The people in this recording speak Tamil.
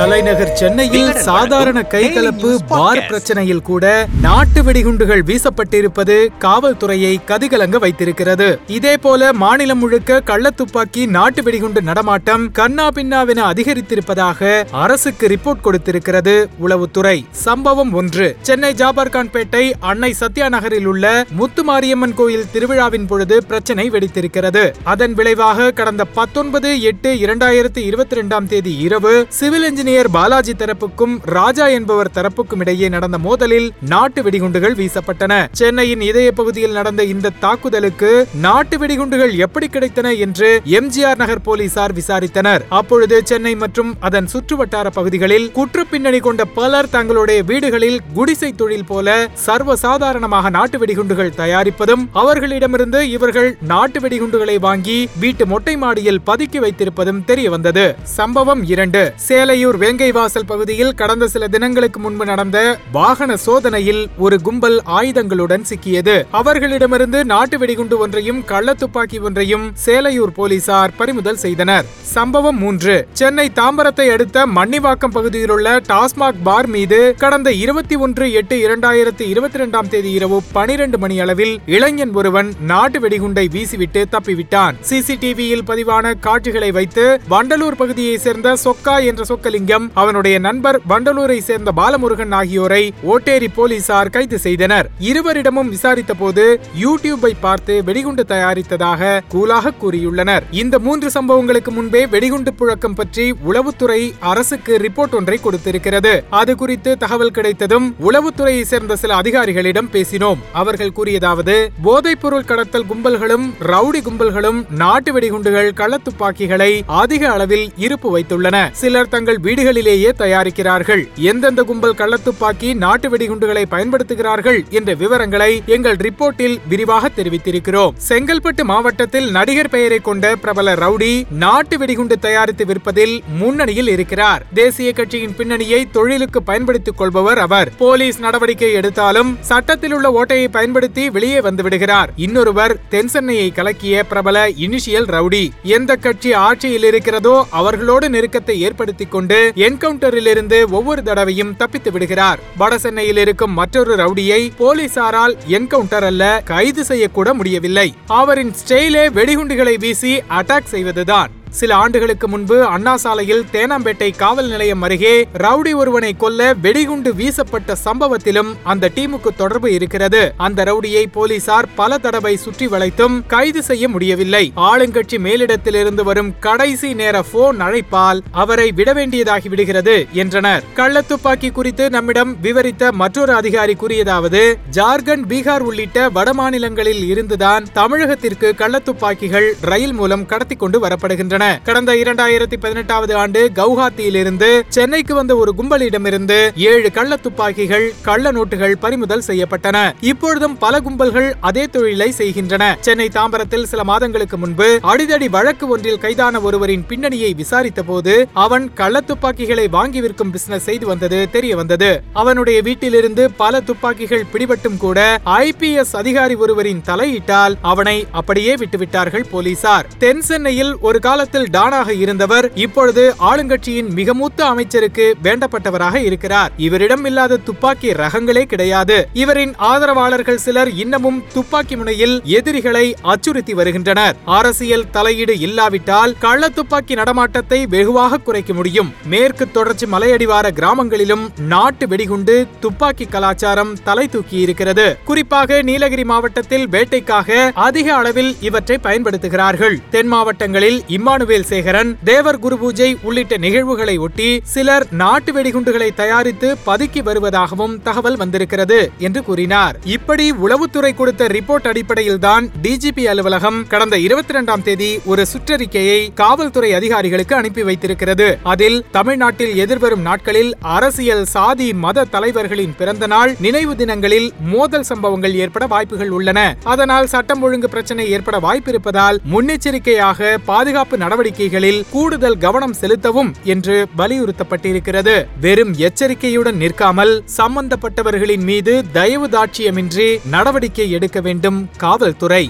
தலைநகர் சென்னையில் சாதாரண கைகலப்பு பார் பிரச்சனையில் கூட நாட்டு வெடிகுண்டுகள் வீசப்பட்டிருப்பது காவல்துறையை கதிகலங்க வைத்திருக்கிறது. இதே போல மாநிலம் முழுக்க கள்ளத்துப்பாக்கி நாட்டு வெடிகுண்டு நடமாட்டம் கண்ணா பின்னாவென அதிகரித்திருப்பதாக அரசுக்கு ரிப்போர்ட் கொடுத்திருக்கிறது உளவுத்துறை. சம்பவம் ஒன்று. சென்னை ஜாபர்கான்பேட்டை அன்னை சத்யா நகரில் உள்ள முத்துமாரியம்மன் கோயில் திருவிழாவின் பொழுது பிரச்சனை வெடித்திருக்கிறது. அதன் விளைவாக கடந்த பத்தொன்பது எட்டு இரண்டாயிரத்தி இருபத்தி இரண்டாம் தேதி இரவு சிவில் இன்ஜினியர் பாலாஜி தரப்புக்கும் ராஜா என்பவர் தரப்புக்கும் இடையே நடந்த மோதலில் நாட்டு வெடிகுண்டுகள் வீசப்பட்டன. சென்னையின் இதய பகுதியில் நடந்த இந்த தாக்குதலுக்கு நாட்டு வெடிகுண்டுகள் எப்படி கிடைத்தன என்று எம்ஜிஆர் நகர் போலீசார் விசாரித்தனர். அப்பொழுது சென்னை மற்றும் அதன் சுற்றுவட்டார பகுதிகளில் குற்ற பின்னணி கொண்ட பலர் தங்களுடைய வீடுகளில் குடிசை தொழில் போல சர்வசாதாரணமாக நாட்டு வெடிகுண்டுகள் தயாரிப்பதும் அவர்களிடமிருந்து இவர்கள் நாட்டு வெடிகுண்டுகளை வாங்கி வீட்டு மொட்டை மாடியில் பதுக்கி வைத்திருப்பதும் தெரிய வந்தது சம்பவம் இரண்டு. சேலையூர் வேங்கைவாசல் பகுதியில் கடந்த சில தினங்களுக்கு முன்பு நடந்த வாகன சோதனையில் ஒரு கும்பல் ஆயுதங்களுடன் சிக்கியது. அவர்களிடமிருந்து நாட்டு வெடிகுண்டு ஒன்றையும் கள்ளத்துப்பாக்கி ஒன்றையும் சேலையூர் போலீசார் பறிமுதல் செய்தனர். சம்பவம் மூன்று. சென்னை தாம்பரத்தை அடுத்த மன்னிவாக்கம் பகுதியில் உள்ள டாஸ்மாக் பார் மீது கடந்த இருபத்தி ஒன்று எட்டு இரண்டாயிரத்தி இருபத்தி இரண்டாம் தேதி இரவு பனிரெண்டு மணி அளவில் இளைஞன் ஒருவன் நாட்டு வெடிகுண்டை வீசிவிட்டு தப்பிவிட்டான். சிசிடிவியில் பதிவான காட்சிகளை வைத்து வண்டலூர் பகுதியை சேர்ந்த சொக்கா என்ற சொக்கலிங்கம் அவனுடைய நண்பர் வண்டலூரை சேர்ந்த பாலமுருகன் ஆகியோரை ஓட்டேரி போலீசார் கைது செய்தனர். இருவரிடமும் விசாரித்த போது யூடியூபை பார்த்து வெடிகுண்டு தயாரித்ததாக கூலாக கூறியுள்ளனர். இந்த மூன்று சம்பவங்களுக்கு முன்பே வெடிகுண்டு புழக்கம் பற்றி உளவுத்துறை அரசுக்கு ரிப்போர்ட் ஒன்றை கொடுத்திருக்கிறது. அது குறித்து தகவல் கிடைத்ததும் உளவுத்துறையை சேர்ந்த சில அதிகாரிகளிடம் பேசினோம். அவர்கள் கூறியதாவது போதைப் பொருள் கடத்தல் கும்பல்களும் ரவுடி கும்பல்களும் நாட்டு வெடிகுண்டுகள் கள்ளத்துப்பாக்கிகளை அதிக அளவில் இருப்பு வைத்துள்ளன. சிலர் தங்கள் வீடுகளிலேயே தயாரிக்கிறார்கள். எந்தெந்த கும்பல் கள்ளத்துப்பாக்கி நாட்டு வெடிகுண்டுகளை பயன்படுத்துகிறார்கள் என்ற விவரங்களை எங்கள் ரிப்போர்ட்டில் விரிவாக தெரிவித்திருக்கிறோம். செங்கல்பட்டு மாவட்டத்தில் நடிகர் பெயரை கொண்ட பிரபல ரவுடி நாட்டு வெடிகுண்டு தயாரித்து விற்பதில் முன்னணியில் இருக்கிறார். தேசிய கட்சியின் பின்னணியை தொழிலுக்கு பயன்படுத்திக் கொள்பவர் அவர். போலீஸ் நடவடிக்கை எடுத்தாலும் சட்டத்தில் உள்ள ஓட்டையை பயன்படுத்தி வெளியே வந்துவிடுகிறார் இன்னொருவர் தென்சென்னையை கலக்கிய பிரபல இனிஷியல் ரவுடி. எந்த கட்சி ஆட்சியில் இருக்கிறதோ அவர்களோடு நெருக்கத்தை ஏற்படுத்திக் கொண்டு என்கவுண்டரில் இருந்து ஒவ்வொரு தடவையும் தப்பித்து விடுகிறார். வடசென்னையில் இருக்கும் மற்றொரு ரவுடியை போலீசாரால் என்கவுண்டர் அல்ல கைது செய்யக்கூட முடியவில்லை. அவரின் ஸ்டைலே வெடிகுண்டுகளை வீசி அட்டாக் செய்வதுதான். சில ஆண்டுகளுக்கு முன்பு அண்ணா சாலையில் தேனாம்பேட்டை காவல் நிலையம் அருகே ரவுடி ஒருவனை கொல்ல வெடிகுண்டு வீசப்பட்ட சம்பவத்திலும் அந்த டீமுக்கு தொடர்பு இருக்கிறது. அந்த ரவுடியை போலீசார் பல தடவை சுற்றி வளைத்தும் கைது செய்ய முடியவில்லை. ஆளுங்கட்சி மேலிடத்திலிருந்து வரும் கடைசி நேர போன் அழைப்பால் அவரை விட வேண்டியதாகி விடுகிறது என்றனர். கள்ளத்துப்பாக்கி குறித்து நம்மிடம் விவரித்த மற்றொரு அதிகாரி கூறியதாவது ஜார்க்கண்ட் பீகார் உள்ளிட்ட வடமாநிலங்களில் இருந்துதான் தமிழகத்திற்கு கள்ளத்துப்பாக்கிகள் ரயில் மூலம் கடத்தி கொண்டு வரப்படுகின்றன. கடந்த இரண்டாயிரத்தி பதினெட்டாவது ஆண்டு கவுஹாத்தியிலிருந்து சென்னைக்கு வந்த ஒரு கும்பலிடமிருந்து ஏழு கள்ள துப்பாக்கிகள் கள்ள நோட்டுகள் பறிமுதல் செய்யப்பட்டன. இப்பொழுதும் பல கும்பல்கள் அதே தொழிலை செய்கின்றன. சென்னை தாம்பரத்தில் சில மாதங்களுக்கு முன்பு அடிதடி வழக்கு ஒன்றில் கைதான ஒருவரின் பின்னணியை விசாரித்த போது அவன் கள்ள துப்பாக்கிகளை வாங்கி விற்கும் பிசினஸ் செய்து வந்தது தெரிய வந்தது அவனுடைய வீட்டிலிருந்து பல துப்பாக்கிகள் பிடிபட்டும் கூட ஐபிஎஸ் அதிகாரி ஒருவரின் தலையிட்டால் அவனை அப்படியே விட்டுவிட்டார்கள் போலீசார். தென் சென்னையில் ஒரு காலத்தில் டானாக இருந்தவர் இப்பொழுது ஆளுங்கட்சியின் மிக மூத்த அமைச்சருக்கு வேண்டப்பட்டவராக இருக்கிறார். இவரிடம் இல்லாத துப்பாக்கி ரகங்களே கிடையாது. இவரின் ஆதரவாளர்கள் சிலர் இன்னமும் துப்பாக்கி முனையில் எதிரிகளை அச்சுறுத்தி வருகின்றனர். அரசியல் தலையீடு இல்லாவிட்டால் கள்ள துப்பாக்கி நடமாட்டத்தை வெகுவாக குறைக்க முடியும். மேற்கு தொடர்ச்சி மலையடிவார கிராமங்களிலும் நாட்டு வெடிகுண்டு துப்பாக்கி கலாச்சாரம் தலை தூக்கி இருக்கிறது குறிப்பாக நீலகிரி மாவட்டத்தில் வேட்டைக்காக அதிக அளவில் இவற்றை பயன்படுத்துகிறார்கள். தென் மாவட்டங்களில் இம்மானுவேல் சேகரன் தேவர் குரு பூஜை உள்ளிட்ட நிகழ்வுகளை ஒட்டி சிலர் நாட்டு வெடிகுண்டுகளை தயாரித்து பதுக்கி வருவதாகவும் தகவல் வந்திருக்கிறது என்று கூறினார். இப்படி உளவுத்துறை கொடுத்த ரிப்போர்ட் அடிப்படையில் தான் டிஜிபி அலுவலகம் கடந்த இருபத்தி இரண்டாம் தேதி ஒரு சுற்றறிக்கையை காவல்துறை அதிகாரிகளுக்கு அனுப்பி வைத்திருக்கிறது. அதில் தமிழ்நாட்டில் எதிர்வரும் நாட்களில் அரசியல் சாதி மத தலைவர்களின் பிறந்த நாள் நினைவு தினங்களில் மோதல் சம்பவங்கள் ஏற்பட வாய்ப்புகள் உள்ளன. அதனால் சட்டம் ஒழுங்கு பிரச்சனை ஏற்பட வாய்ப்பிருப்பதால் முன்னெச்சரிக்கையாக பாதுகாப்பு நடவடிக்கைகளில் கூடுதல் கவனம் செலுத்தவும் என்று வலியுறுத்தப்பட்டிருக்கிறது. வெறும் எச்சரிக்கையுடன் நிற்காமல் சம்பந்தப்பட்டவர்களின் மீது தயவு தாட்சியமின்றி நடவடிக்கை எடுக்க வேண்டும் காவல்துறை.